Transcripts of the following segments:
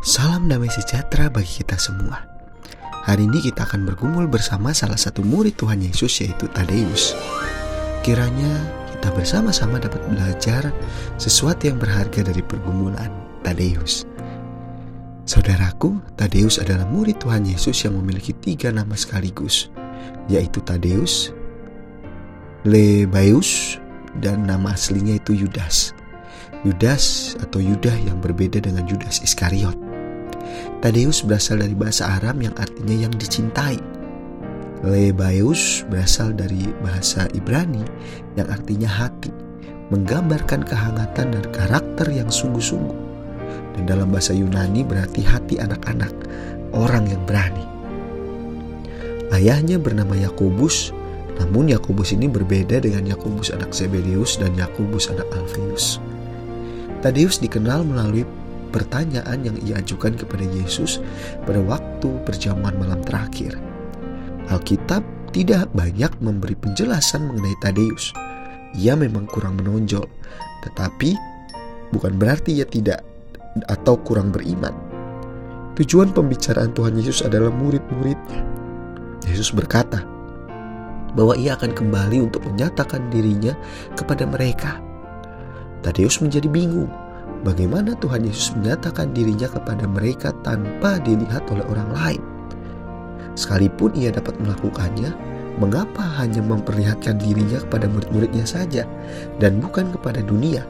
Salam damai sejahtera bagi kita semua. Hari ini kita akan bergumul bersama salah satu murid Tuhan Yesus yaitu Tadeus. Kiranya kita bersama-sama dapat belajar sesuatu yang berharga dari pergumulan Tadeus. Saudaraku, Tadeus adalah murid Tuhan Yesus yang memiliki tiga nama sekaligus, yaitu Tadeus, Lebaeus, dan nama aslinya itu Yudas. Yudas atau Yudah yang berbeda dengan Yudas Iskariot. Tadeus berasal dari bahasa Aram yang artinya yang dicintai. Lebaeus berasal dari bahasa Ibrani yang artinya hati, menggambarkan kehangatan dan karakter yang sungguh-sungguh. Dan dalam bahasa Yunani berarti hati anak-anak, orang yang berani. Ayahnya bernama Yakobus, namun Yakobus ini berbeda dengan Yakobus anak Zebedeus dan Yakobus anak Alfeus. Tadeus dikenal melalui pertanyaan yang ia ajukan kepada Yesus pada waktu perjamuan malam terakhir. Alkitab tidak banyak memberi penjelasan mengenai Tadeus. Ia memang kurang menonjol, tetapi bukan berarti ia tidak atau kurang beriman. Tujuan pembicaraan Tuhan Yesus adalah murid-muridnya. Yesus berkata bahwa ia akan kembali untuk menyatakan dirinya kepada mereka. Tadeus menjadi bingung bagaimana Tuhan Yesus menyatakan dirinya kepada mereka tanpa dilihat oleh orang lain. Sekalipun ia dapat melakukannya, mengapa hanya memperlihatkan dirinya kepada murid-muridnya saja dan bukan kepada dunia?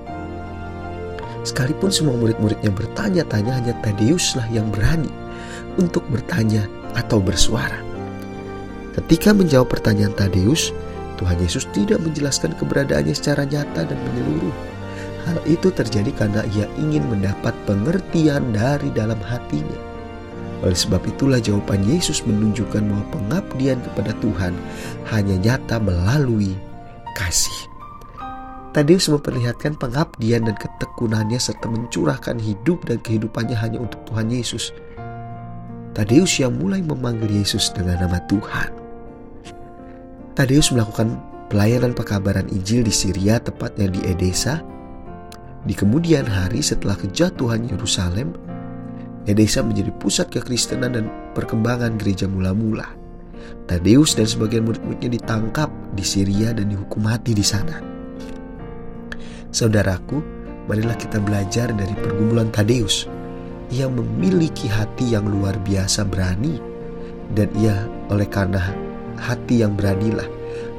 Sekalipun semua murid-muridnya bertanya-tanya, hanya Tadeuslah yang berani untuk bertanya atau bersuara. Ketika menjawab pertanyaan Tadeus, Tuhan Yesus tidak menjelaskan keberadaannya secara nyata dan menyeluruh Hal itu terjadi karena ia ingin mendapat pengertian dari dalam hatinya. Oleh sebab itulah jawaban Yesus menunjukkan bahwa pengabdian kepada Tuhan hanya nyata melalui kasih. Tadeus memperlihatkan pengabdian dan ketekunannya serta mencurahkan hidup dan kehidupannya hanya untuk Tuhan Yesus. Tadeus yang mulai memanggil Yesus dengan nama Tuhan. Tadeus melakukan pelayanan pekabaran Injil di Syria tepatnya di Edesa di kemudian hari setelah kejatuhan Yerusalem, Edesa menjadi pusat kekristenan dan perkembangan gereja mula-mula. Tadeus dan sebagian murid-muridnya ditangkap di Syria dan dihukum mati di sana. Saudaraku, marilah kita belajar dari pergumulan Tadeus. Ia memiliki hati yang luar biasa berani dan ia oleh karena hati yang beranilah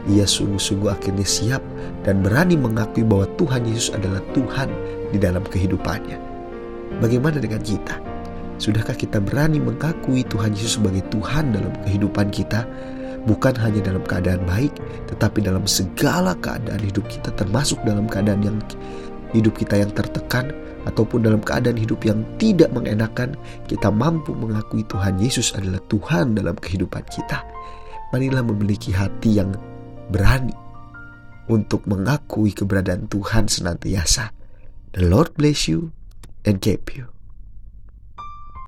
ia sungguh-sungguh akhirnya siap dan berani mengakui bahwa Tuhan Yesus adalah Tuhan di dalam kehidupannya. Bagaimana dengan kita? Sudahkah kita berani mengakui Tuhan Yesus sebagai Tuhan dalam kehidupan kita? Bukan hanya dalam keadaan baik, tetapi dalam segala keadaan hidup kita, termasuk dalam keadaan yang hidup kita yang tertekan, ataupun dalam keadaan hidup yang tidak mengenakan, kita mampu mengakui Tuhan Yesus adalah Tuhan dalam kehidupan kita. Marilah memiliki hati yang berani untuk mengakui keberadaan Tuhan senantiasa. The Lord bless you and keep you.